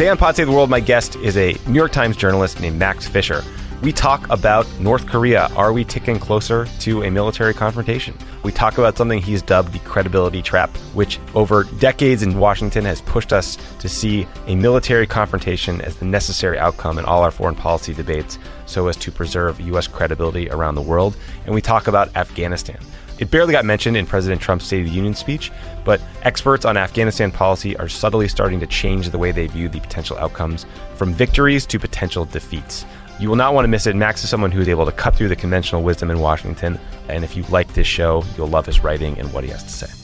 Today on Pod Save the World, my guest is a New York Times journalist named Max Fisher. We talk about North Korea. Are we ticking closer to a military confrontation? We talk about something he's dubbed the credibility trap, which over decades in Washington has pushed us to see a military confrontation as the necessary outcome in all our foreign policy debates so as to preserve U.S. credibility around the world. And we talk about Afghanistan. It barely got mentioned in President Trump's State of the Union speech, but experts on Afghanistan policy are subtly starting to change the way they view the potential outcomes from victories to potential defeats. You will not want to miss it. Max is someone who is able to cut through the conventional wisdom in Washington, and if you like this show, you'll love his writing and what he has to say.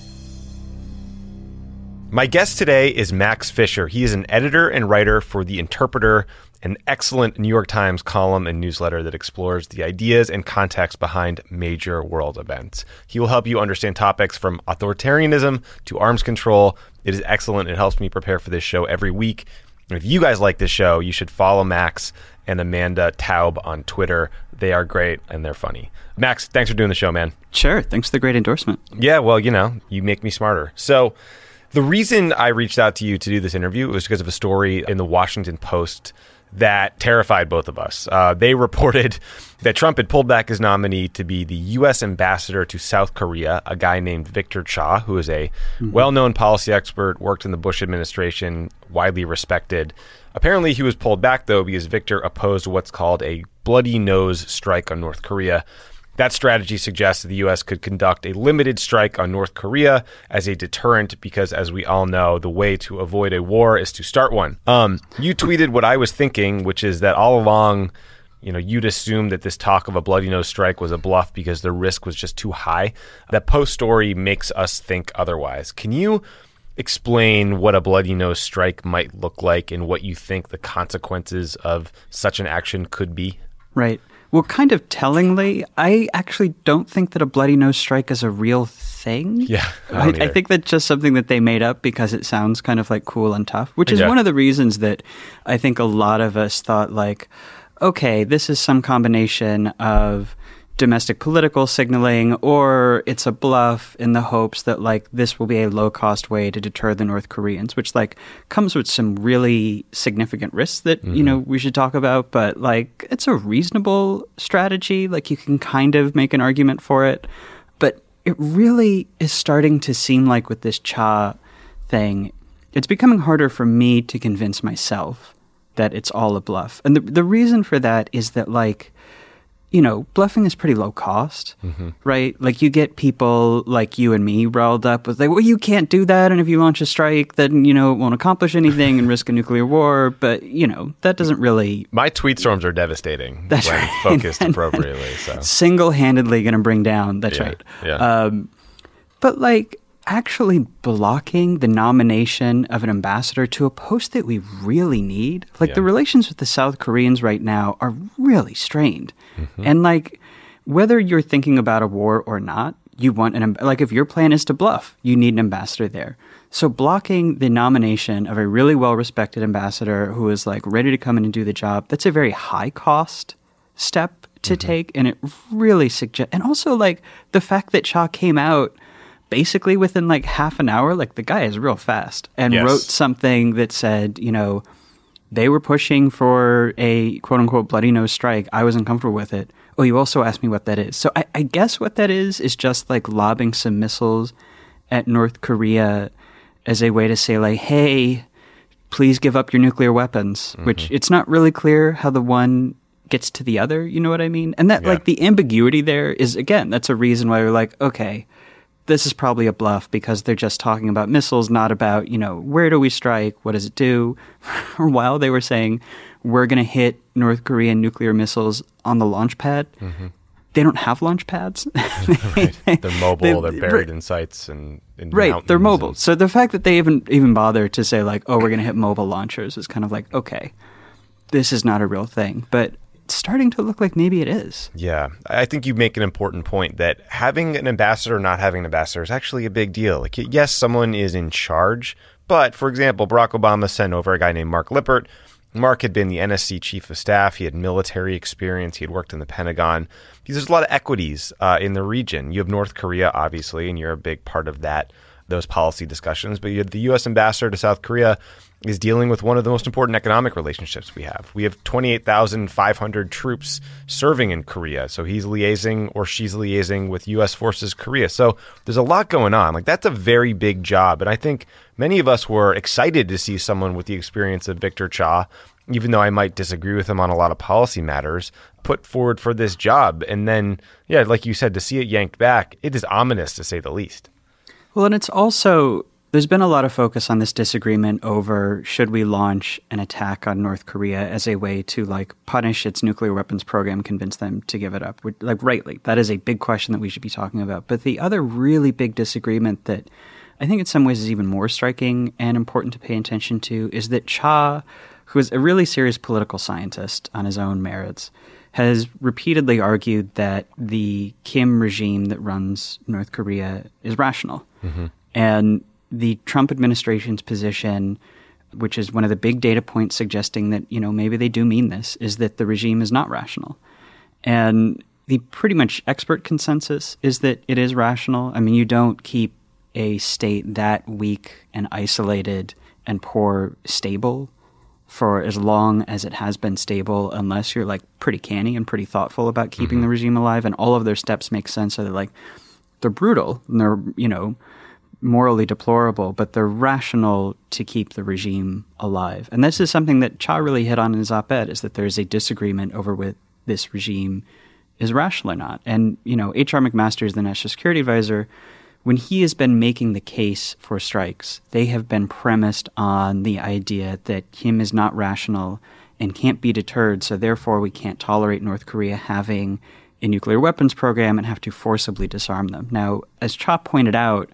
My guest today is Max Fisher. He is an editor and writer for The Interpreter, an excellent New York Times column and newsletter that explores the ideas and context behind major world events. He will help you understand topics from authoritarianism to arms control. It is excellent. It helps me prepare for this show every week. And if you guys like this show, you should follow Max and Amanda Taub on Twitter. They are great and they're funny. Max, thanks for doing the show, man. Sure. Thanks for the great endorsement. Yeah, well, you know, you make me smarter. So, the reason I reached out to you to do this interview was because of a story in the Washington Post that terrified both of us. Uh, they reported that Trump had pulled back his nominee to be the U.S. ambassador to South Korea, a guy named Victor Cha, who is a mm-hmm. well known policy expert, worked in the Bush administration, widely respected. Apparently, he was pulled back, though, because Victor opposed what's called a bloody nose strike on North Korea that strategy suggests that the U.S. could conduct a limited strike on North Korea as a deterrent because, as we all know, the way to avoid a war is to start one. Um, you tweeted what I was thinking, which is that all along, you know, you'd assume that this talk of a bloody nose strike was a bluff because the risk was just too high. That post story makes us think otherwise. Can you explain what a bloody nose strike might look like and what you think the consequences of such an action could be? Right. Well, kind of tellingly, I actually don't think that a bloody nose strike is a real thing. Yeah. I, I, think that's just something that they made up because it sounds kind of like cool and tough, which is yeah. one of the reasons that I think a lot of us thought, like, okay, this is some combination of domestic political signaling or it's a bluff in the hopes that like this will be a low cost way to deter the North Koreans, which like comes with some really significant risks that, mm-hmm. you know, we should talk about, but like it's a reasonable strategy. Like you can kind of make an argument for it. But it really is starting to seem like with this Cha thing, it's becoming harder for me to convince myself that it's all a bluff. And the the reason for that is that like you know, bluffing is pretty low cost, mm-hmm. right? Like you get people like you and me riled up with like, well, you can't do that, and if you launch a strike, then you know it won't accomplish anything and risk a nuclear war. But you know that doesn't really. My tweet storms are devastating That's when right. focused appropriately. So single-handedly going to bring down. That's yeah. right. Yeah. Um, but like actually blocking the nomination of an ambassador to a post that we really need. Like yeah. the relations with the South Koreans right now are really strained. Mm-hmm. And like whether you're thinking about a war or not, you want an like if your plan is to bluff, you need an ambassador there. So blocking the nomination of a really well-respected ambassador who is like ready to come in and do the job, that's a very high cost step to mm-hmm. take and it really suggests and also like the fact that Cha came out basically within like half an hour. Like the guy is real fast and yes. wrote something that said, you know, they were pushing for a quote unquote bloody nose strike. I was uncomfortable with it. Oh, you also asked me what that is. So I, I guess what that is is just like lobbing some missiles at North Korea as a way to say, like, hey, please give up your nuclear weapons, mm-hmm. which it's not really clear how the one gets to the other. You know what I mean? And that, yeah. like, the ambiguity there is, again, that's a reason why we're like, okay, this is probably a bluff because they're just talking about missiles, not about, you know, where do we strike? What does it do? While, they were saying, we're going to hit North Korean nuclear missiles on the launch pad. Mm-hmm. they don't have launch pads. right. They're mobile. They, are buried right. in sites and in right. They're mobile. And... So the fact that they even even bother to say like, "Oh, we're going to hit mobile launchers," is kind of like, okay, this is not a real thing. But starting to look like maybe it is. Yeah, I think you make an important point that having an ambassador, or not having an ambassador, is actually a big deal. Like, yes, someone is in charge, but for example, Barack Obama sent over a guy named Mark Lippert Mark had been the NSC chief of staff. He had military experience. He had worked in the Pentagon. There's a lot of equities uh, in the region. You have North Korea, obviously, and you're a big part of that those policy discussions. But you have the U.S. ambassador to South Korea is dealing with one of the most important economic relationships we have. We have 28,500 troops serving in Korea. So he's liaising or she's liaising with U.S. forces Korea. So there's a lot going on. Like that's a very big job. And I think many of us were excited to see someone with the experience of Victor Cha, even though I might disagree with him on a lot of policy matters, put forward for this job. And then, yeah, like you said, to see it yanked back, it is ominous to say the least. Well, and it's also there's been a lot of focus on this disagreement over should we launch an attack on North Korea as a way to like punish its nuclear weapons program, convince them to give it up. Like rightly, that is a big question that we should be talking about. But the other really big disagreement that I think in some ways is even more striking and important to pay attention to is that Cha, who is a really serious political scientist on his own merits, has repeatedly argued that the Kim regime that runs North Korea is rational. Mm-hmm. And the Trump administration's position, which is one of the big data points suggesting that, you know, maybe they do mean this, is that the regime is not rational. And the pretty much expert consensus is that it is rational. I mean, you don't keep a state that weak and isolated and poor stable for as long as it has been stable unless you're like pretty canny and pretty thoughtful about keeping mm-hmm. the regime alive and all of their steps make sense so they're like they're brutal and they're you know morally deplorable but they're rational to keep the regime alive. And this is something that cha really hit on in his op-ed is that there's a disagreement over with this regime is rational or not. And you know hr mcmaster is the national security advisor. When he has been making the case for strikes, they have been premised on the idea that Kim is not rational and can't be deterred, so therefore we can't tolerate North Korea having a nuclear weapons program and have to forcibly disarm them. Now, as Cha pointed out,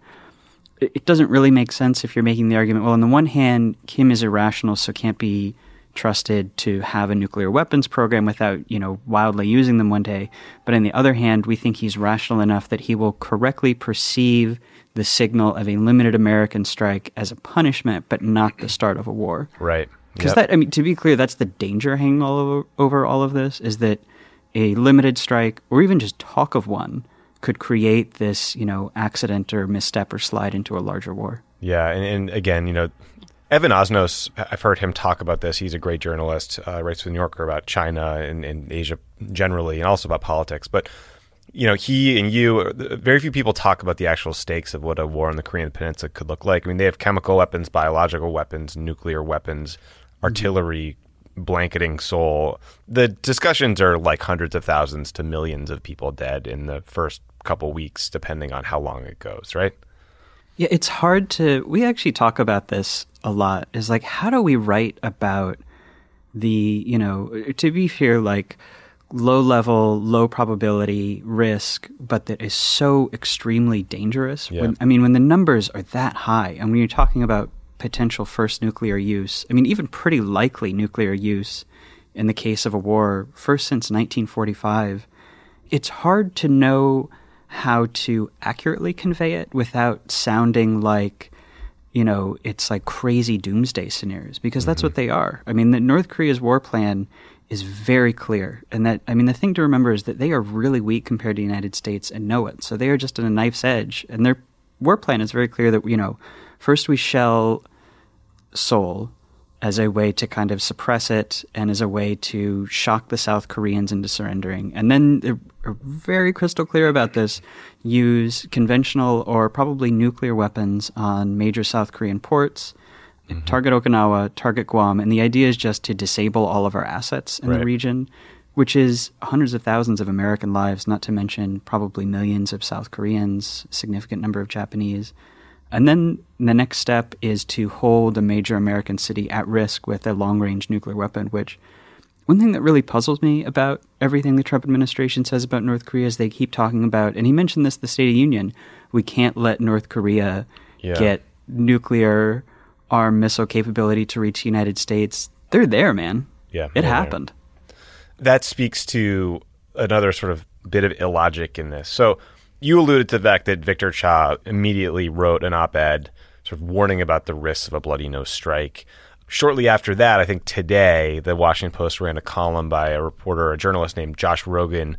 it doesn't really make sense if you're making the argument, well, on the one hand, Kim is irrational, so can't be trusted to have a nuclear weapons program without, you know, wildly using them one day. But on the other hand, we think he's rational enough that he will correctly perceive the signal of a limited American strike as a punishment, but not the start of a war. Right. Because yep. that, I mean, to be clear, that's the danger hanging all over, over all of this is that a limited strike, or even just talk of one, could create this, you know, accident or misstep or slide into a larger war. Yeah, and, and again, you know, Evan Osnos, I've heard him talk about this. He's a great journalist, uh, writes for the New Yorker about China and, and, Asia generally, and also about politics. But you know, he and you, very few people talk about the actual stakes of what a war on the Korean Peninsula could look like. I mean, they have chemical weapons, biological weapons, nuclear weapons, mm-hmm. artillery blanketing Seoul. The discussions are like hundreds of thousands to millions of people dead in the first couple weeks, depending on how long it goes, right? Yeah, it's hard to. We actually talk about this a lot. Is like, how do we write about the, you know, to be fair, like low level, low probability risk, but that is so extremely dangerous? Yeah. When, I mean, when the numbers are that high, and when you're talking about potential first nuclear use, I mean, even pretty likely nuclear use in the case of a war, first since 1945, it's hard to know how to accurately convey it without sounding like you know it's like crazy doomsday scenarios because that's mm-hmm. what they are i mean the north korea's war plan is very clear and that i mean the thing to remember is that they are really weak compared to the united states and know it so they are just at a knife's edge and their war plan is very clear that you know first we shell seoul as a way to kind of suppress it and as a way to shock the South Koreans into surrendering. And then they're very crystal clear about this use conventional or probably nuclear weapons on major South Korean ports. Mm-hmm. Target Okinawa, target Guam, and the idea is just to disable all of our assets in right. the region, which is hundreds of thousands of American lives, not to mention probably millions of South Koreans, significant number of Japanese. And then the next step is to hold a major American city at risk with a long range nuclear weapon, which one thing that really puzzles me about everything the Trump administration says about North Korea is they keep talking about, and he mentioned this the State of Union, we can't let North Korea yeah. get nuclear arm missile capability to reach the United States. They're there, man. Yeah. It happened. There. That speaks to another sort of bit of illogic in this. So you alluded to the fact that Victor Cha immediately wrote an op ed sort of warning about the risks of a bloody nose strike. Shortly after that, I think today, the Washington Post ran a column by a reporter, a journalist named Josh Rogin,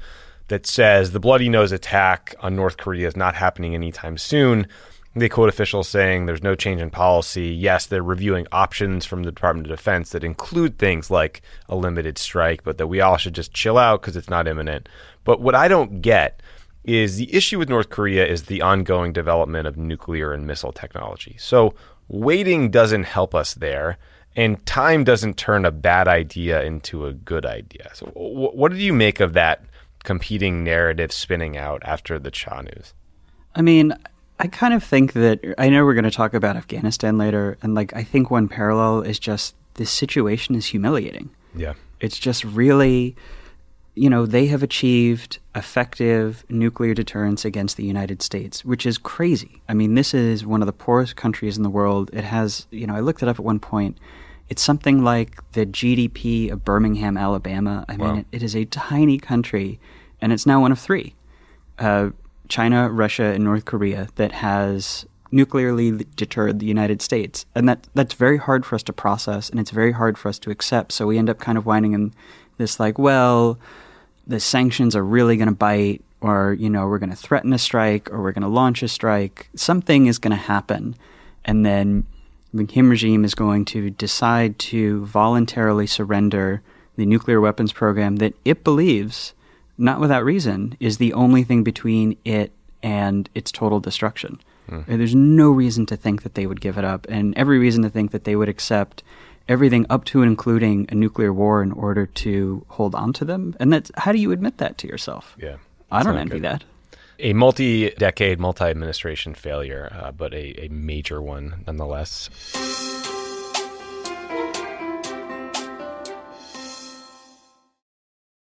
that says the bloody nose attack on North Korea is not happening anytime soon. They quote officials saying there's no change in policy. Yes, they're reviewing options from the Department of Defense that include things like a limited strike, but that we all should just chill out because it's not imminent. But what I don't get is the issue with North Korea is the ongoing development of nuclear and missile technology. So waiting doesn't help us there, and time doesn't turn a bad idea into a good idea. So, w- what did you make of that competing narrative spinning out after the Cha news? I mean, I kind of think that I know we're going to talk about Afghanistan later, and like I think one parallel is just this situation is humiliating. Yeah, it's just really you know, they have achieved effective nuclear deterrence against the United States, which is crazy. I mean, this is one of the poorest countries in the world. It has, you know, I looked it up at one point. It's something like the GDP of Birmingham, Alabama. I wow. mean, it, it is a tiny country, and it's now one of three uh, China, Russia, and North Korea that has nuclearly deterred the United States. And that, that's very hard for us to process, and it's very hard for us to accept. So we end up kind of whining in this, like, well, the sanctions are really going to bite or you know we're going to threaten a strike or we're going to launch a strike. Something is going to happen. And then the Kim regime is going to decide to voluntarily surrender the nuclear weapons program that it believes not without reason is the only thing between it and its total destruction. Mm. there's no reason to think that they would give it up and every reason to think that they would accept everything up to and including a nuclear war in order to hold on to them. And that's how do you admit that to yourself? Yeah. I don't envy good. that. A multi decade, multi administration failure, uh, but a, a major one nonetheless.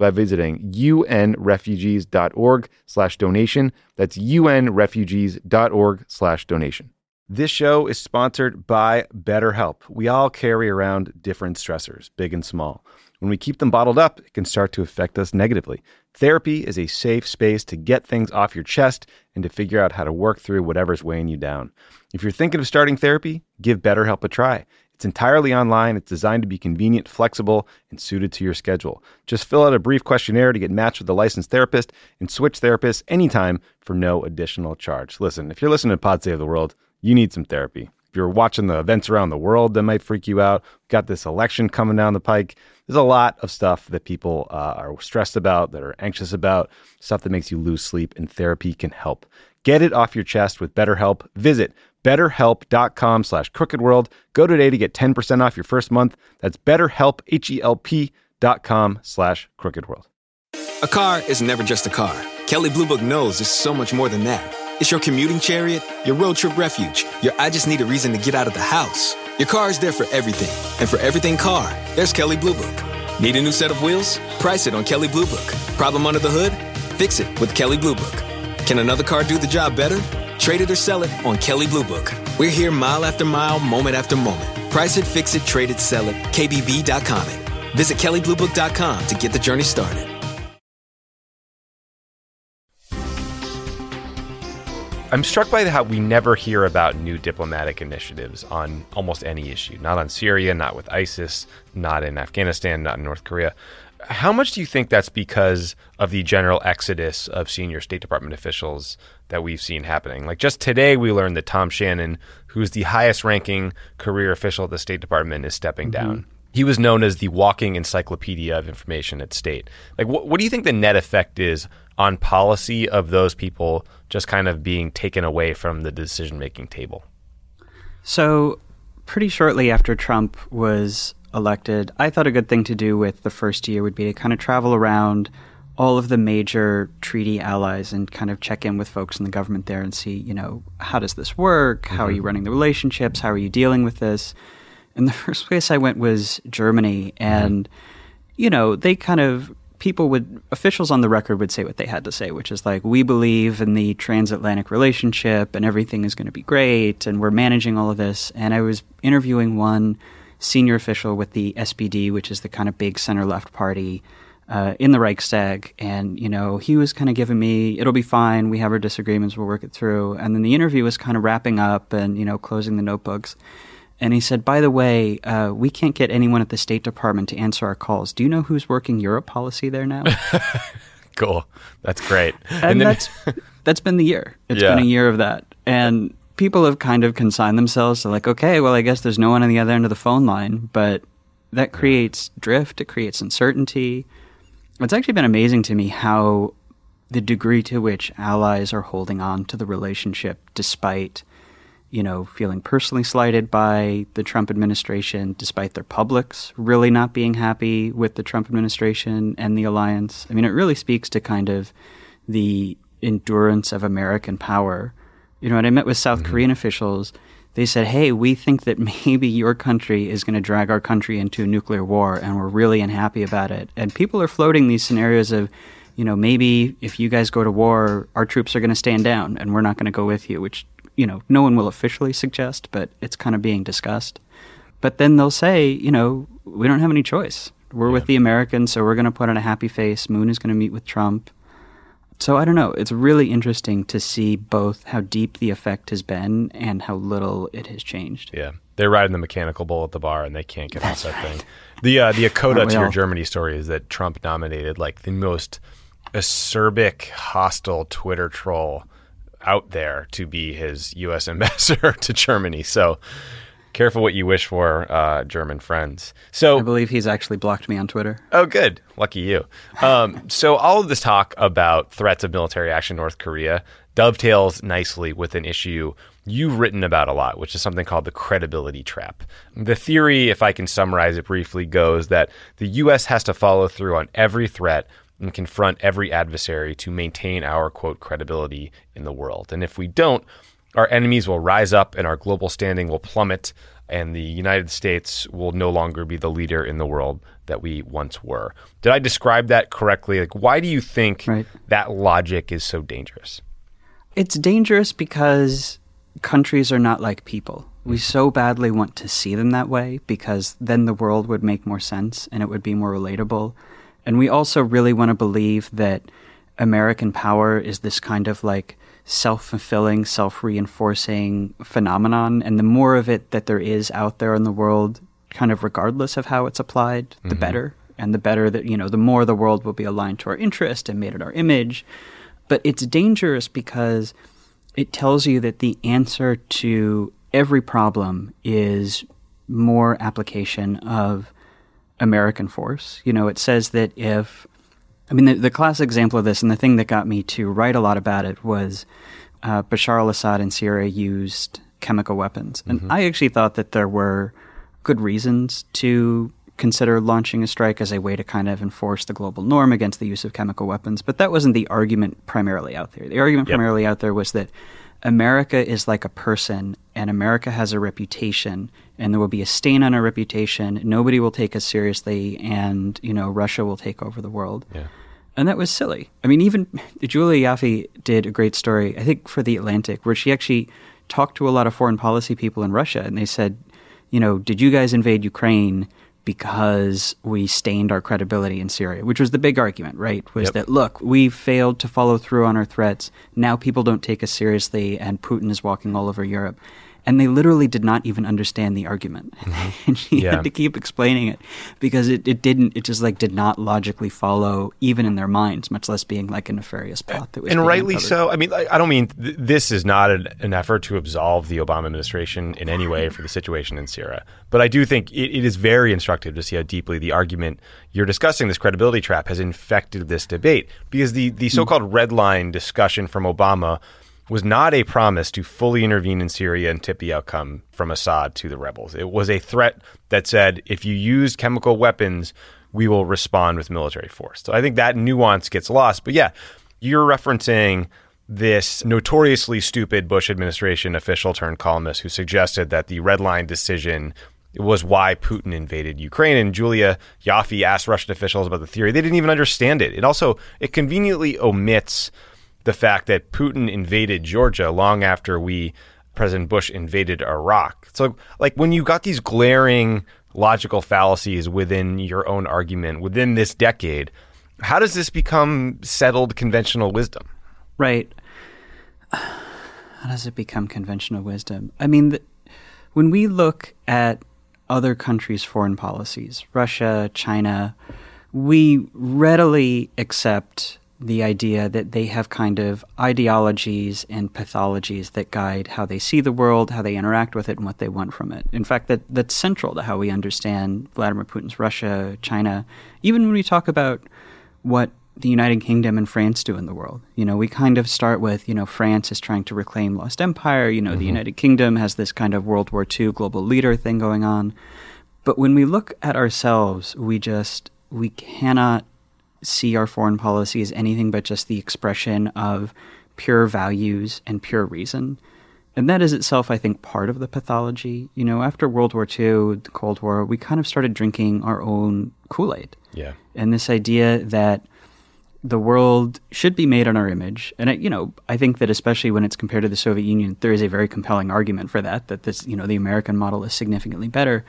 by visiting unrefugees.org slash donation. That's unrefugees.org slash donation. This show is sponsored by BetterHelp. We all carry around different stressors, big and small. When we keep them bottled up, it can start to affect us negatively. Therapy is a safe space to get things off your chest and to figure out how to work through whatever's weighing you down. If you're thinking of starting therapy, give BetterHelp a try. It's entirely online, it's designed to be convenient, flexible, and suited to your schedule. Just fill out a brief questionnaire to get matched with a licensed therapist and switch therapists anytime for no additional charge. Listen, if you're listening to Pod Save the World, you need some therapy. If you're watching the events around the world that might freak you out, got this election coming down the pike. There's a lot of stuff that people uh, are stressed about, that are anxious about, stuff that makes you lose sleep, and therapy can help. Get it off your chest with BetterHelp. Visit betterhelp.com slash crookedworld. Go today to get 10% off your first month. That's betterhelp, H-E-L-P dot com slash crookedworld. A car is never just a car. Kelley Blue Book knows it's so much more than that. It's your commuting chariot, your road trip refuge, your I just need a reason to get out of the house. Your car is there for everything. And for everything car, there's Kelley Blue Book. Need a new set of wheels? Price it on Kelley Blue Book. Problem under the hood? Fix it with Kelley Blue Book. Can another car do the job better? Trade it or sell it on Kelley Blue Book. We're here mile after mile, moment after moment. Price it, fix it, trade it, sell it. KBB.com it. Visit KelleyBlueBook.com to get the journey started. I'm struck by how we never hear about new diplomatic initiatives on almost any issue. Not on Syria, not with ISIS, not in Afghanistan, not in North Korea. How much do you think that's because of the general exodus of senior State Department officials that we've seen happening? Like just today, we learned that Tom Shannon, who's the highest ranking career official at the State Department, is stepping mm-hmm. down. He was known as the walking encyclopedia of information at state. Like, what, what do you think the net effect is on policy of those people just kind of being taken away from the decision making table? So, pretty shortly after Trump was elected, I thought a good thing to do with the first year would be to kind of travel around all of the major treaty allies and kind of check in with folks in the government there and see, you know, how does this work? How mm-hmm. are you running the relationships? How are you dealing with this? And the first place I went was Germany. And, mm-hmm. you know, they kind of people would officials on the record would say what they had to say, which is like we believe in the transatlantic relationship and everything is going to be great and we're managing all of this. And I was interviewing one senior official with the SPD, which is the kind of big center left party uh, in the Reichstag, and you know he was kind of giving me, "It'll be fine. We have our disagreements. We'll work it through." And then the interview was kind of wrapping up, and you know closing the notebooks. And he said, by the way, uh, we can't get anyone at the State Department to answer our calls. Do you know who's working Europe policy there now? cool. That's great. and, and then... that's that's been the year. It's yeah. been a year of that. And people have kind of consigned themselves to like, okay, well, I guess there's no one on the other end of the phone line, but that creates drift. It creates uncertainty. It's actually been amazing to me how the degree to which allies are holding on to the relationship despite you know, feeling personally slighted by the Trump administration, despite their publics really not being happy with the Trump administration and the alliance. I mean, it really speaks to kind of the endurance of American power. You know, when I met with South mm-hmm. Korean officials, they said, hey, we think that maybe your country is going to drag our country into a nuclear war, and we're really unhappy about it. And people are floating these scenarios of, you know, maybe if you guys go to war, our troops are going to stand down and we're not going to go with you, which you know, no one will officially suggest, but it's kind of being discussed. But then they'll say, you know, we don't have any choice. We're yeah. with the Americans, so we're going to put on a happy face. Moon is going to meet with Trump. So I don't know. It's really interesting to see both how deep the effect has been and how little it has changed. Yeah, they're riding the mechanical bull at the bar, and they can't get That's off that right. thing. The uh, the coda to your Germany story is that Trump nominated like the most acerbic, hostile Twitter troll out there to be his U.S. ambassador to Germany. So careful what you wish for, uh, German friends. So I believe he's actually blocked me on Twitter. Oh, good, lucky you. Um, so all of this talk about threats of military action in North Korea dovetails nicely with an issue you've written about a lot, which is something called the credibility trap. The theory, if I can summarize it briefly, goes that the U.S. has to follow through on every threat and confront every adversary to maintain our quote credibility in the world. And if we don't, our enemies will rise up and our global standing will plummet and the United States will no longer be the leader in the world that we once were. Did I describe that correctly? Like why do you think right. that logic is so dangerous? It's dangerous because countries are not like people. We mm-hmm. so badly want to see them that way because then the world would make more sense and it would be more relatable. And we also really want to believe that American power is this kind of like self fulfilling, self reinforcing phenomenon. And the more of it that there is out there in the world, kind of regardless of how it's applied, the mm-hmm. better. And the better that, you know, the more the world will be aligned to our interest and made in our image. But it's dangerous because it tells you that the answer to every problem is more application of American force. You know, it says that if, I mean, the, the classic example of this, and the thing that got me to write a lot about it was uh, Bashar al Assad in Syria used chemical weapons. And mm-hmm. I actually thought that there were good reasons to consider launching a strike as a way to kind of enforce the global norm against the use of chemical weapons. But that wasn't the argument primarily out there. The argument yep. primarily out there was that America is like a person and America has a reputation and there will be a stain on our reputation. Nobody will take us seriously and, you know, Russia will take over the world. Yeah. And that was silly. I mean, even Julia Ioffe did a great story, I think, for The Atlantic, where she actually talked to a lot of foreign policy people in Russia and they said, you know, did you guys invade Ukraine because we stained our credibility in Syria, which was the big argument, right? Was yep. that, look, we failed to follow through on our threats. Now people don't take us seriously, and Putin is walking all over Europe and they literally did not even understand the argument mm-hmm. and she yeah. had to keep explaining it because it, it didn't it just like did not logically follow even in their minds much less being like a nefarious plot that was and rightly uncovered. so i mean i don't mean th- this is not an, an, effort to absolve the obama administration in any way for the situation in syria but i do think it, it is very instructive to see how deeply the argument you're discussing this credibility trap has infected this debate because the, the so-called mm. red line discussion from obama was not a promise to fully intervene in Syria and tip the outcome from Assad to the rebels. It was a threat that said, if you use chemical weapons, we will respond with military force. So I think that nuance gets lost. But yeah, you're referencing this notoriously stupid Bush administration official turned columnist who suggested that the red line decision was why Putin invaded Ukraine. And Julia Ioffe asked Russian officials about the theory. They didn't even understand it. It also it conveniently omits the fact that Putin invaded Georgia long after we President Bush invaded Iraq. So like when you got these glaring logical fallacies within your own argument within this decade, how does this become settled conventional wisdom? Right. How does it become conventional wisdom? I mean, the, when we look at other countries' foreign policies, Russia, China, we readily accept the idea that they have kind of ideologies and pathologies that guide how they see the world, how they interact with it, and what they want from it. In fact, that that's central to how we understand Vladimir Putin's Russia, China, even when we talk about what the United Kingdom and France do in the world. You know, we kind of start with, you know, France is trying to reclaim lost empire. You know, mm-hmm. the United Kingdom has this kind of World War II global leader thing going on. But when we look at ourselves, we just we cannot see our foreign policy as anything but just the expression of pure values and pure reason. And that is itself, I think, part of the pathology. You know, after World War II, the Cold War, we kind of started drinking our own Kool Aid. Yeah. And this idea that the world should be made on our image. And, it, you know, I think that especially when it's compared to the Soviet Union, there is a very compelling argument for that, that this, you know, the American model is significantly better.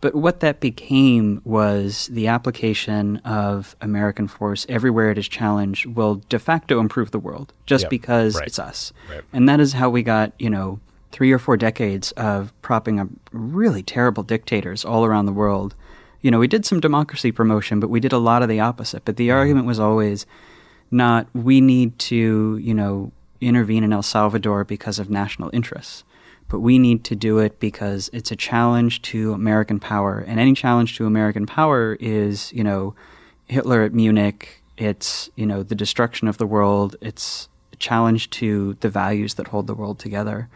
But what that became was the application of American force everywhere it is challenged will de facto improve the world just yep. because right. it's us. Right. And that is how we got, you know, three or four decades of propping up really terrible dictators all around the world. You know, we did some democracy promotion, but we did a lot of the opposite. But the mm-hmm. argument was always not we need to, you know, intervene in El Salvador because of national interests but we need to do it because it's a challenge to American power. And any challenge to American power is, you know, Hitler at Munich, it's, you know, the destruction of the world, it's a challenge to the values that hold the world together.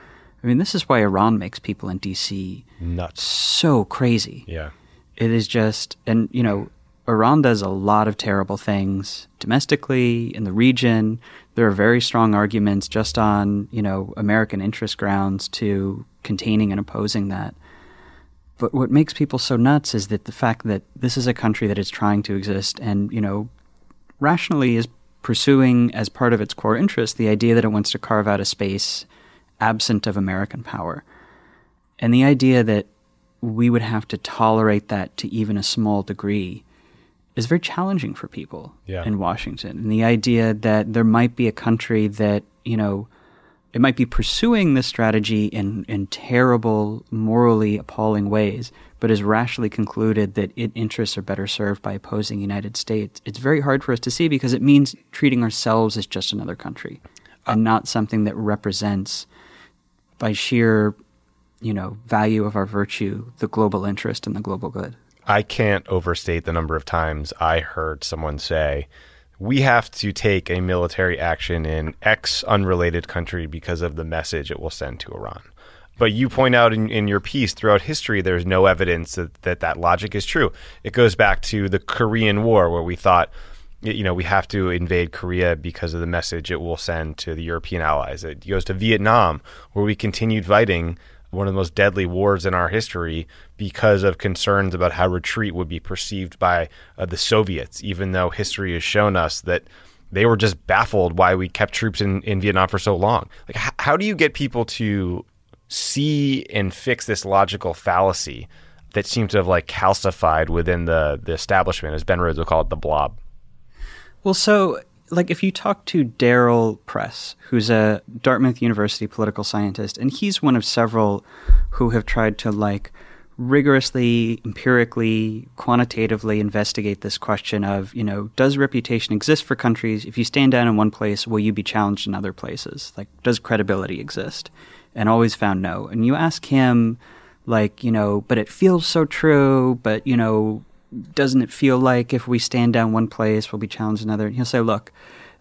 I mean, this is why Iran makes people in DC nuts. So crazy. Yeah. It is just, and, you know, Iran does a lot of terrible things domestically in the region there are very strong arguments just on you know American interest grounds to containing and opposing that. But what makes people so nuts is that the fact that this is a country that is trying to exist and you know rationally is pursuing as part of its core interest the idea that it wants to carve out a space absent of American power. And the idea that we would have to tolerate that to even a small degree is very challenging for people yeah. in Washington. And the idea that there might be a country that, you know, it might be pursuing this strategy in, in terrible, morally appalling ways, but has rashly concluded that its interests are better served by opposing the United States. It's very hard for us to see because it means treating ourselves as just another country uh, and not something that represents, by sheer, you know, value of our virtue, the global interest and the global good. I can't overstate the number of times I heard someone say, we have to take a military action in X unrelated country because of the message it will send to Iran. But you point out in, in your piece throughout history, there's no evidence that, that that logic is true. It goes back to the Korean War, where we thought, you know, we have to invade Korea because of the message it will send to the European allies. It goes to Vietnam, where we continued fighting one of the most deadly wars in our history because of concerns about how retreat would be perceived by uh, the Soviets, even though history has shown us that they were just baffled why we kept troops in, in Vietnam for so long. Like, h- how do you get people to see and fix this logical fallacy that seems to have like calcified within the the establishment, as Ben Rhodes would call it, the blob. Well, so like if you talk to Daryl Press, who's a Dartmouth University political scientist, and he's one of several who have tried to like rigorously, empirically, quantitatively investigate this question of, you know, does reputation exist for countries? If you stand down in one place, will you be challenged in other places? Like, does credibility exist? And always found no. And you ask him, like, you know, but it feels so true, but, you know, doesn't it feel like if we stand down one place, we'll be challenged another? And he'll say, look,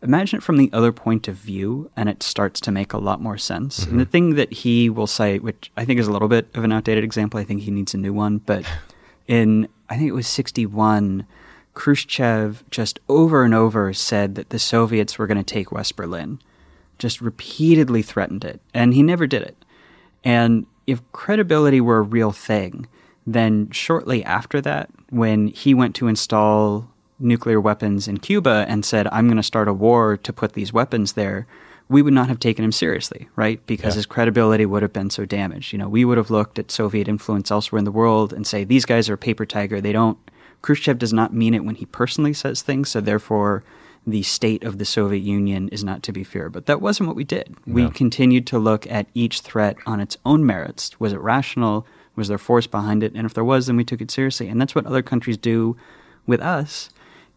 imagine it from the other point of view, and it starts to make a lot more sense. Mm-hmm. And the thing that he will say, which I think is a little bit of an outdated example, I think he needs a new one, but in, I think it was 61, Khrushchev just over and over said that the Soviets were going to take West Berlin, just repeatedly threatened it, and he never did it. And if credibility were a real thing, then shortly after that, when he went to install nuclear weapons in Cuba and said, I'm going to start a war to put these weapons there, we would not have taken him seriously, right? Because yeah. his credibility would have been so damaged. You know, we would have looked at Soviet influence elsewhere in the world and say, these guys are paper tiger. They don't, Khrushchev does not mean it when he personally says things. So therefore, the state of the Soviet Union is not to be feared. But that wasn't what we did. No. We continued to look at each threat on its own merits. Was it rational? Was there force behind it? And if there was, then we took it seriously. And that's what other countries do with us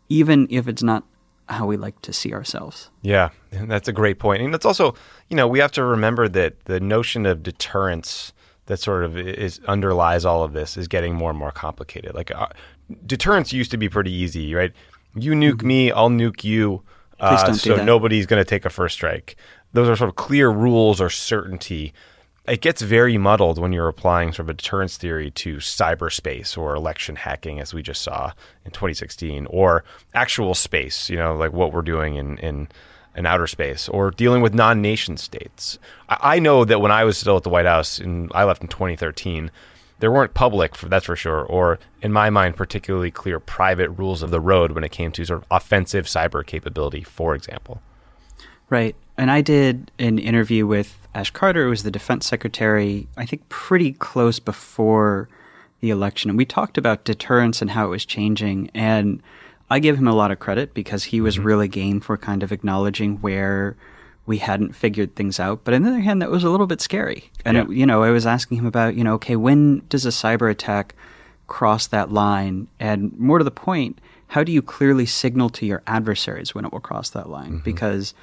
even if it's not how we like to see ourselves. Yeah, that's a great point. And it's also, you know, we have to remember that the notion of deterrence that sort of is underlies all of this is getting more and more complicated. Like uh, deterrence used to be pretty easy, right? You nuke mm-hmm. me, I'll nuke you. Uh, so nobody's going to take a first strike. Those are sort of clear rules or certainty it gets very muddled when you're applying sort of a deterrence theory to cyberspace or election hacking, as we just saw in 2016, or actual space, you know, like what we're doing in, in, in outer space, or dealing with non nation states. I, I, know that when I was still at the White House, and I left in 2013, there weren't public, that's for sure, or in my mind, particularly clear private rules of the road when it came to sort of offensive cyber capability, for example. Right. And I did an interview with Ash Carter, who was the defense secretary, I think pretty close before the election. And we talked about deterrence and how it was changing. And I give him a lot of credit because he was mm-hmm. really game for kind of acknowledging where we hadn't figured things out. But on the other hand, that was a little bit scary. And, yeah. it, you know, I was asking him about, you know, okay, when does a cyber attack cross that line? And more to the point, how do you clearly signal to your adversaries when it will cross that line? Mm-hmm. Because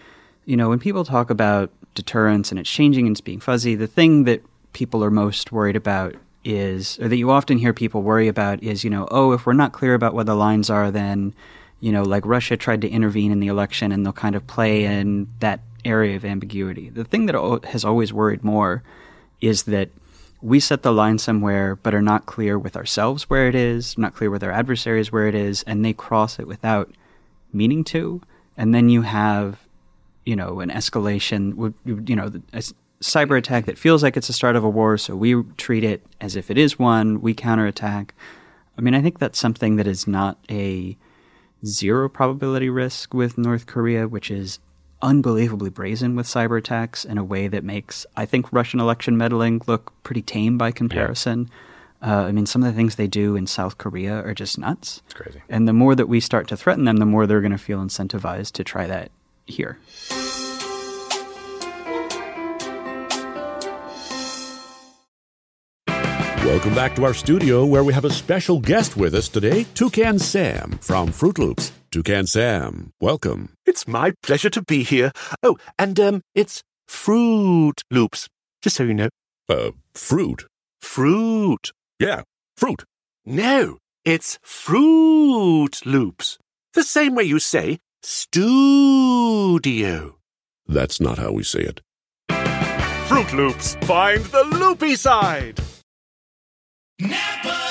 you know, when people talk about deterrence and it's changing and it's being fuzzy, the thing that people are most worried about is, or that you often hear people worry about is, you know, oh, if we're not clear about what the lines are, then, you know, like Russia tried to intervene in the election and they'll kind of play in that area of ambiguity. The thing that has always worried more is that we set the line somewhere but are not clear with ourselves where it is, not clear with our adversaries where it is, and they cross it without meaning to. And then you have you know, an escalation, you know, a cyber attack that feels like it's the start of a war, so we treat it as if it is one, we counterattack. I mean, I think that's something that is not a zero probability risk with North Korea, which is unbelievably brazen with cyber attacks in a way that makes, I think, Russian election meddling look pretty tame by comparison. Yeah. Uh, I mean, some of the things they do in South Korea are just nuts. It's crazy. And the more that we start to threaten them, the more they're going to feel incentivized to try that here. Welcome back to our studio where we have a special guest with us today, Toucan Sam from Froot Loops. Toucan Sam, welcome. It's my pleasure to be here. Oh, and um, it's Froot Loops, just so you know. Uh, fruit? Fruit. Yeah, fruit. No, it's Froot Loops. The same way you say studio. That's not how we say it. Froot Loops, find the loopy side. Napa!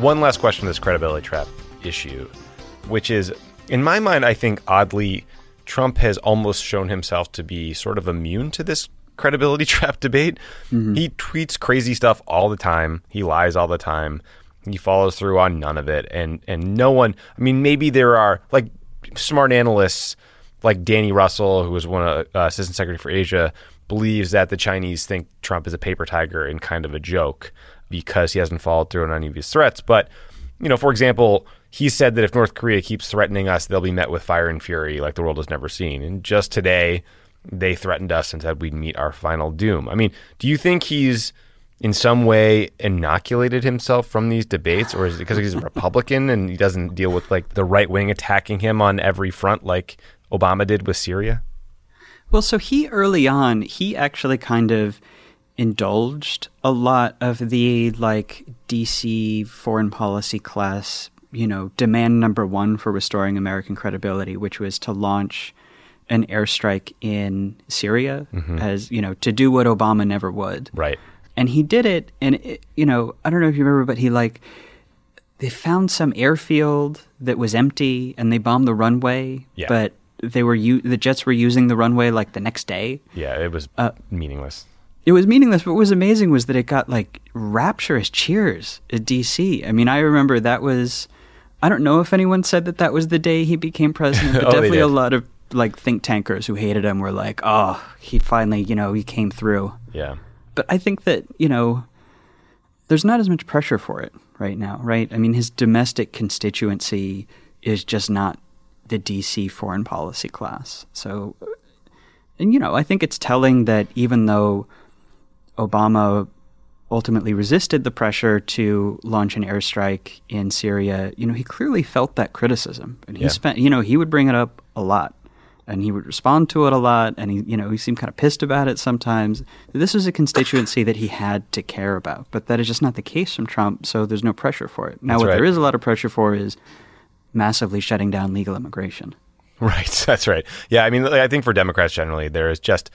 One last question on this credibility trap issue, which is, in my mind, I think oddly, Trump has almost shown himself to be sort of immune to this credibility trap debate. Mm-hmm. He tweets crazy stuff all the time. He lies all the time. He follows through on none of it. And and no one. I mean, maybe there are like smart analysts like Danny Russel, who was one of uh, assistant secretary for Asia, believes that the Chinese think Trump is a paper tiger and kind of a joke because he hasn't followed through on any of his threats. But, you know, for example, he said that if North Korea keeps threatening us, they'll be met with fire and fury like the world has never seen. And just today, they threatened us and said we'd meet our final doom. I mean, do you think he's in some way inoculated himself from these debates, or is it because he's a Republican and he doesn't deal with like the right wing attacking him on every front like Obama did with Syria? Well, so he early on, he actually kind of indulged a lot of the like DC foreign policy class, you know, demand number one for restoring American credibility, which was to launch an airstrike in Syria mm-hmm. as, you know, to do what Obama never would. Right. And he did it. And, it, you know, I don't know if you remember, but he like, they found some airfield that was empty and they bombed the runway. Yeah. But they were, u- the jets were using the runway like the next day. Yeah, it was uh, meaningless it was meaningless. But what was amazing was that it got like rapturous cheers at DC. I mean, I remember that was. I don't know if anyone said that that was the day he became president, but oh, definitely a lot of like think tankers who hated him were like, "Oh, he finally, you know, he came through." Yeah. But I think that you know, there's not as much pressure for it right now, right? I mean, his domestic constituency is just not the DC foreign policy class. So, and you know, I think it's telling that even though Obama ultimately resisted the pressure to launch an airstrike in Syria, you know, he clearly felt that criticism. And he yeah. spent, you know, he would bring it up a lot and he would respond to it a lot and he, you know, he seemed kind of pissed about it sometimes. This was a constituency that he had to care about, but that is just not the case from Trump, so there's no pressure for it. Now That's what right. there is a lot of pressure for is massively shutting down legal immigration. Right, that's right. Yeah, I mean, I think for Democrats generally, there is just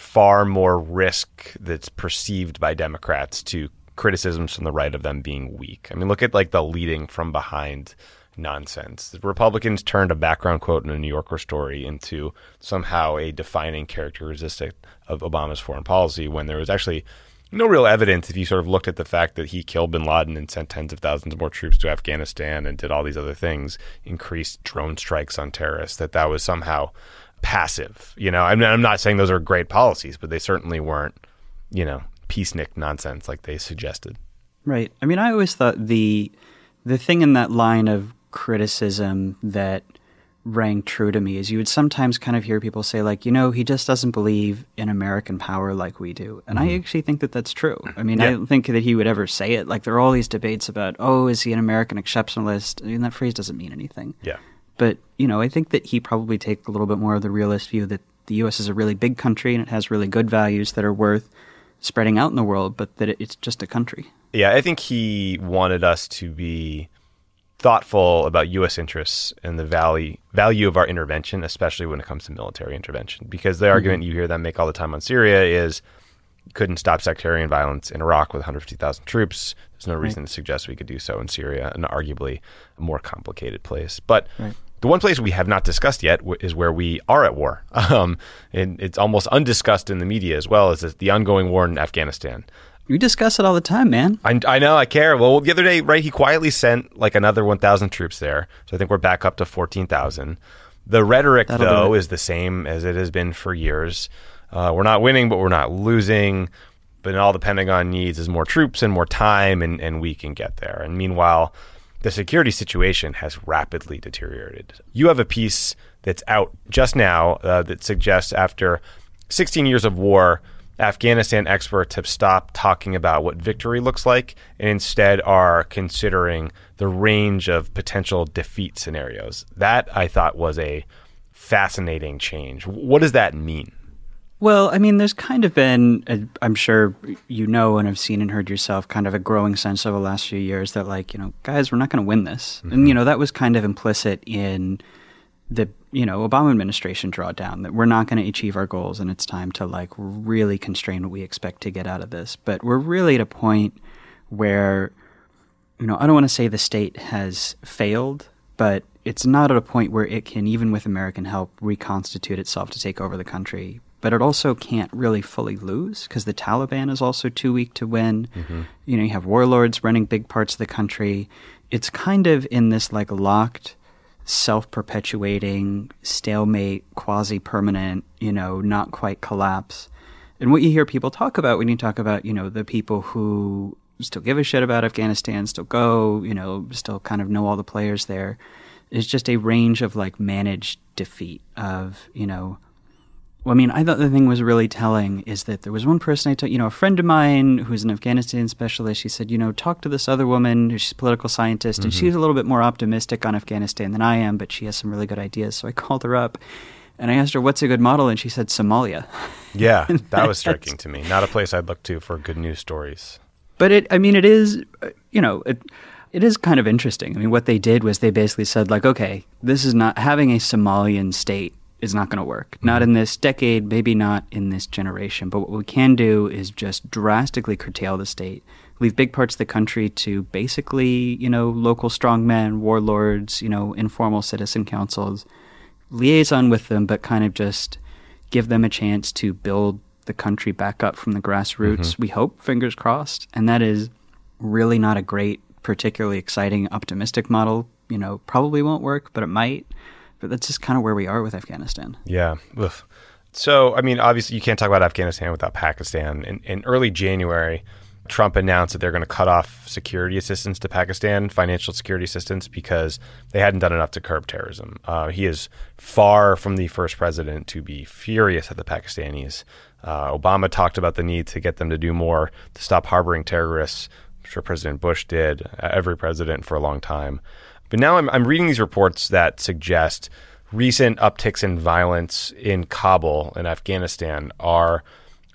far more risk that's perceived by Democrats to criticisms from the right of them being weak. I mean, look at like the leading from behind nonsense. The Republicans turned a background quote in a New Yorker story into somehow a defining characteristic of Obama's foreign policy when there was actually no real evidence if you sort of looked at the fact that he killed bin Laden and sent tens of thousands more troops to Afghanistan and did all these other things, increased drone strikes on terrorists, that that was somehow passive. You know, I mean, I'm not saying those are great policies, but they certainly weren't, you know, peacenik nonsense like they suggested. Right. I mean, I always thought the the thing in that line of criticism that rang true to me is you would sometimes kind of hear people say like, you know, he just doesn't believe in American power like we do. And mm-hmm. I actually think that that's true. I mean, yeah. I don't think that he would ever say it. Like there are all these debates about, oh, is he an American exceptionalist? I mean, that phrase doesn't mean anything. Yeah. But, you know, I think that he probably take a little bit more of the realist view that the U.S. is a really big country and it has really good values that are worth spreading out in the world, but that it's just a country. Yeah, I think he wanted us to be thoughtful about U.S. interests and the value value of our intervention, especially when it comes to military intervention. Because the mm-hmm. argument you hear them make all the time on Syria is couldn't stop sectarian violence in Iraq with 150,000 troops. There's no reason right. to suggest we could do so in Syria, an arguably more complicated place. But right. The one place we have not discussed yet is where we are at war. Um, and it's almost undiscussed in the media as well as the ongoing war in Afghanistan. You discuss it all the time, man. I, I, know, I care. Well, the other day, right, he quietly sent like another 1,000 troops there. So I think we're back up to 14,000. The rhetoric, That'll though, is the same as it has been for years. Uh, we're not winning, but we're not losing. But all the Pentagon needs is more troops and more time, and, and we can get there. And meanwhile, the security situation has rapidly deteriorated. You have a piece that's out just now uh, that suggests after 16 years of war, Afghanistan experts have stopped talking about what victory looks like and instead are considering the range of potential defeat scenarios. That I thought was a fascinating change. What does that mean? Well, I mean, there's kind of been, i I'm sure you know and have seen and heard yourself, kind of a growing sense over the last few years that, like, you know, guys, we're not going to win this. Mm-hmm. And, you know, that was kind of implicit in the you know Obama administration drawdown that we're not going to achieve our goals and it's time to like really constrain what we expect to get out of this. But we're really at a point where you know I don't want to say the state has failed, but it's not at a point where it can even with American help reconstitute itself to take over the country. But it also can't really fully lose because the Taliban is also too weak to win. Mm-hmm. You know, you have warlords running big parts of the country. It's kind of in this like locked self perpetuating, stalemate, quasi permanent, you know, not quite collapse. And what you hear people talk about when you talk about, you know, the people who still give a shit about Afghanistan, still go, you know, still kind of know all the players there, is just a range of like managed defeat of, you know, I mean, I thought the thing was really telling is that there was one person I talked, you know, a friend of mine who's an Afghanistan specialist. She said, you know, talk to this other woman who's a political scientist, and mm-hmm. she's a little bit more optimistic on Afghanistan than I am, but she has some really good ideas. So I called her up and I asked her, what's a good model? And she said, Somalia. Yeah, that was striking to me. Not a place I'd look to for good news stories. But it, I mean, it is, you know, it, it is kind of interesting. I mean, what they did was they basically said, like, okay, this is not having a Somalian state is not going to work. Mm-hmm. Not in this decade, maybe not in this generation. But what we can do is just drastically curtail the state, leave big parts of the country to basically, you know, local strongmen, warlords, you know, informal citizen councils, liaison with them, but kind of just give them a chance to build the country back up from the grassroots. Mm-hmm. We hope, fingers crossed. And that is really not a great, particularly exciting, optimistic model. You know, probably won't work, but it might. But that's just kind of where we are with Afghanistan. Yeah. So, I mean, obviously, you can't talk about Afghanistan without Pakistan. In, in early January, Trump announced that they're going to cut off security assistance to Pakistan, financial security assistance, because they hadn't done enough to curb terrorism. Uh, he is far from the first president to be furious at the Pakistanis. Uh, Obama talked about the need to get them to do more to stop harboring terrorists. I'm sure President Bush did, every president for a long time. But now I'm, I'm reading these reports that suggest recent upticks in violence in Kabul and Afghanistan are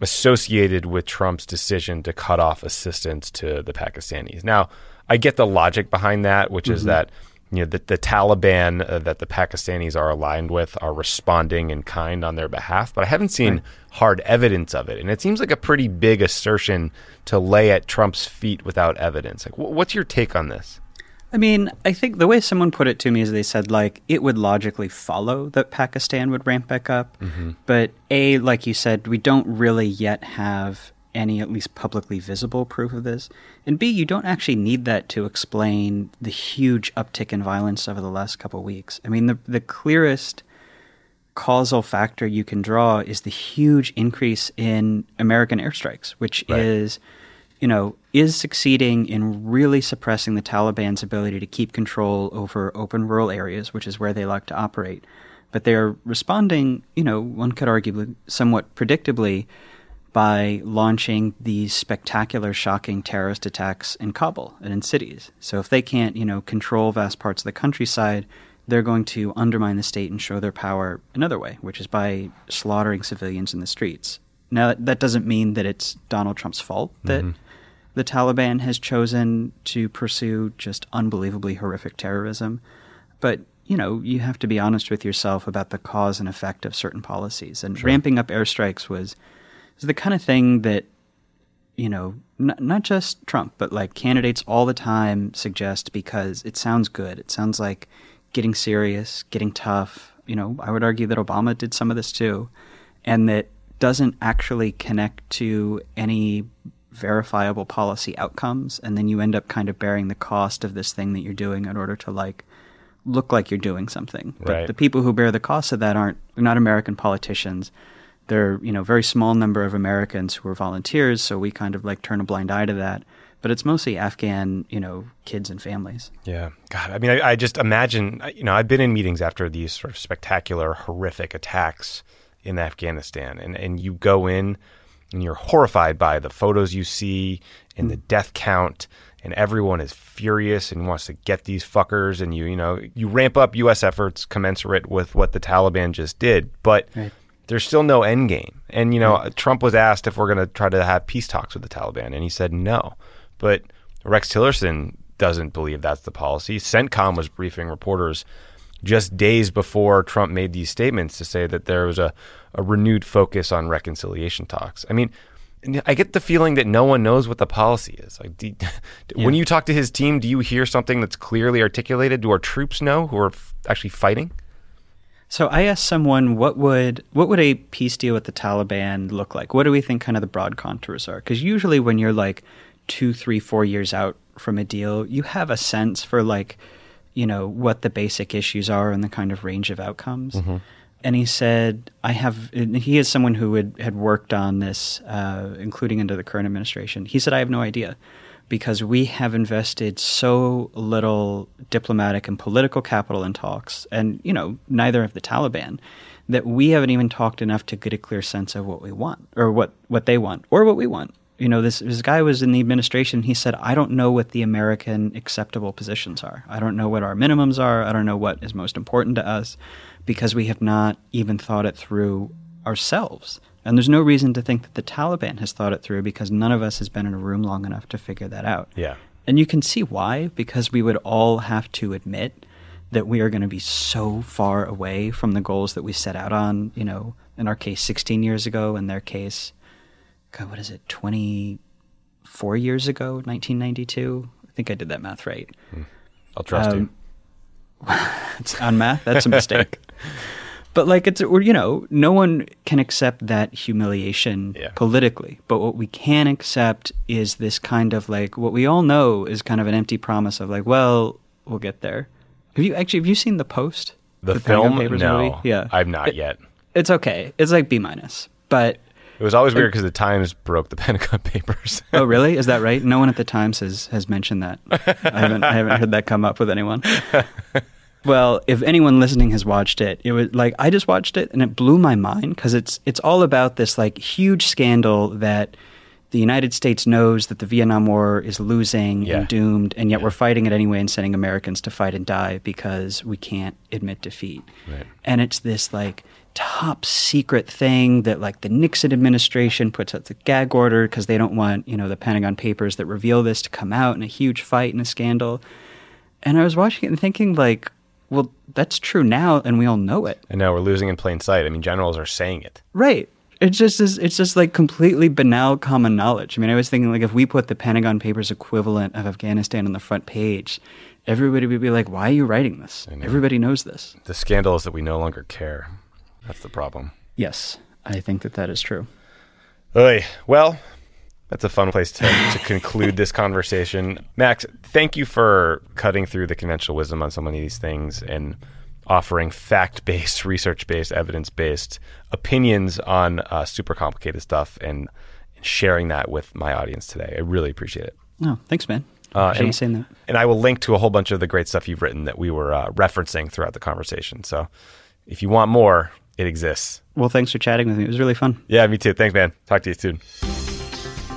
associated with Trump's decision to cut off assistance to the Pakistanis. Now, I get the logic behind that, which mm-hmm. is that you know the, the Taliban uh, that the Pakistanis are aligned with are responding in kind on their behalf, but I haven't seen right. hard evidence of it, and it seems like a pretty big assertion to lay at Trump's feet without evidence. Like, what's your take on this? I mean, I think the way someone put it to me is they said, like, it would logically follow that Pakistan would ramp back up. Mm-hmm. But A, like you said, we don't really yet have any at least publicly visible proof of this. And B, you don't actually need that to explain the huge uptick in violence over the last couple of weeks. I mean, the, the clearest causal factor you can draw is the huge increase in American airstrikes, which right. is you know, is succeeding in really suppressing the Taliban's ability to keep control over open rural areas, which is where they like to operate. But they're responding, you know, one could argue somewhat predictably by launching these spectacular, shocking terrorist attacks in Kabul and in cities. So if they can't, you know, control vast parts of the countryside, they're going to undermine the state and show their power another way, which is by slaughtering civilians in the streets. Now, that doesn't mean that it's Donald Trump's fault that mm-hmm the Taliban has chosen to pursue just unbelievably horrific terrorism. But, you know, you have to be honest with yourself about the cause and effect of certain policies. And sure. ramping up airstrikes was, was the kind of thing that, you know, n- not just Trump, but like candidates all the time suggest because it sounds good. It sounds like getting serious, getting tough. You know, I would argue that Obama did some of this too, and that doesn't actually connect to any verifiable policy outcomes and then you end up kind of bearing the cost of this thing that you're doing in order to like look like you're doing something. But right. the people who bear the cost of that aren't they're not american politicians. They're you know very small number of americans who are volunteers so we kind of like turn a blind eye to that. But it's mostly afghan you know kids and families. Yeah. God i mean I, I just imagine you know i've been in meetings after these sort of spectacular horrific attacks in afghanistan and and you go in and you're horrified by the photos you see and the mm. death count and everyone is furious and wants to get these fuckers and you you know you ramp up US efforts commensurate with what the Taliban just did but Right. there's still no end game. And you know Trump was asked if we're going to try to have peace talks with the Taliban and he said no. But Rex Tillerson doesn't believe that's the policy. CENTCOM was briefing reporters just days before Trump made these statements to say that there was a, a renewed focus on reconciliation talks. I mean, I get the feeling that no one knows what the policy is. Like, do, when you talk to his team, do you hear something that's clearly articulated? Do our troops know who are f- actually fighting? So I asked someone what would what would a peace deal with the Taliban look like? What do we think kind of the broad contours are? Because usually when you're like two, three, four years out from a deal, you have a sense for like, you know, what the basic issues are and the kind of range of outcomes. Mm-hmm. And he said, I have, he is someone who had, had worked on this, uh, including under the current administration. He said, I have no idea because we have invested so little diplomatic and political capital in talks, and you know, neither have the Taliban, that we haven't even talked enough to get a clear sense of what we want, or what what they want, or what we want. You know, this this guy was in the administration. He said, "I don't know what the American acceptable positions are. I don't know what our minimums are. I don't know what is most important to us, because we have not even thought it through ourselves." And there's no reason to think that the Taliban has thought it through because none of us has been in a room long enough to figure that out. Yeah. And you can see why, because we would all have to admit that we are going to be so far away from the goals that we set out on, you know, in our case 16 years ago, in their case, God, what is it, 24 years ago, 1992? I think I did that math right. I'll trust you. Um, It's on math, that's a mistake. but like it's you know, no one can accept that humiliation Yeah. politically. But what we can accept is this kind of like what we all know is kind of an empty promise of like, well, we'll get there. Have you actually have you seen the post? The, Pentagon film? No. movie? Yeah. I've not It- yet. It's okay. It's like B minus. But It was always weird because the Times broke the Pentagon Papers. oh really? Is that right? No one at the Times has has mentioned that. I haven't I haven't heard that come up with anyone. Well, if anyone listening has watched it, it was like I just watched it and it blew my mind because it's it's all about this like huge scandal that the United States knows that the Vietnam War is losing Yeah. and doomed, and yet we're fighting it anyway and sending Americans to fight and die because we can't admit defeat. Right. And it's this like top secret thing that like the Nixon administration puts out the gag order because they don't want you know the Pentagon Papers that reveal this to come out in a huge fight and a scandal. And I was watching it and thinking like, well, that's true now, and we all know it. and now we're losing in plain sight. I mean, generals are saying it. Right. It's just it's just like completely banal common knowledge. I mean, I was thinking like if we put the Pentagon Papers equivalent of Afghanistan on the front page, everybody would be like, "Why are you writing this? Everybody knows this." The scandal is that we no longer care. That's the problem. Yes, I think that that is true. Oy. Well, that's a fun place to, to conclude this conversation. Max, thank you for cutting through the conventional wisdom on so many of these things and offering fact based, research based, evidence based opinions on uh, super complicated stuff and, and sharing that with my audience today. I really appreciate it. No, thanks, man. Uh, Appreciate you and, saying that. and I will link to a whole bunch of the great stuff you've written that we were uh, referencing throughout the conversation. So if you want more, it exists. Well, thanks for chatting with me. It was really fun. Yeah, me too. Thanks, man. Talk to you soon.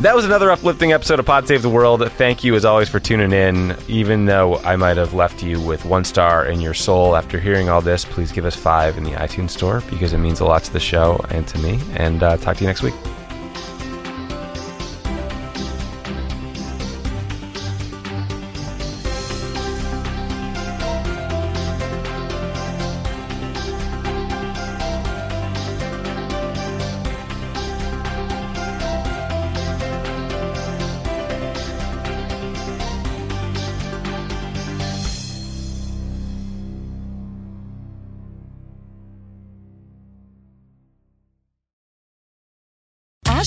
That was another uplifting episode of Pod Save the World. Thank you, as always, for tuning in. Even though I might have left you with one star in your soul after hearing all this, please give us five in the iTunes store because it means a lot to the show and to me. And uh, talk to you next week.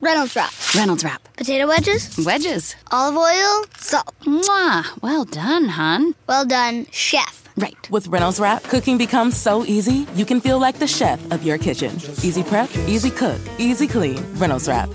Reynolds Wrap. Reynolds Wrap. Potato wedges? Wedges. Olive oil? Salt. Mwah. Well done, hon. Well done, chef. Right. With Reynolds Wrap, cooking becomes so easy, you can feel like the chef of your kitchen. Easy prep, easy cook, easy clean. Reynolds Wrap.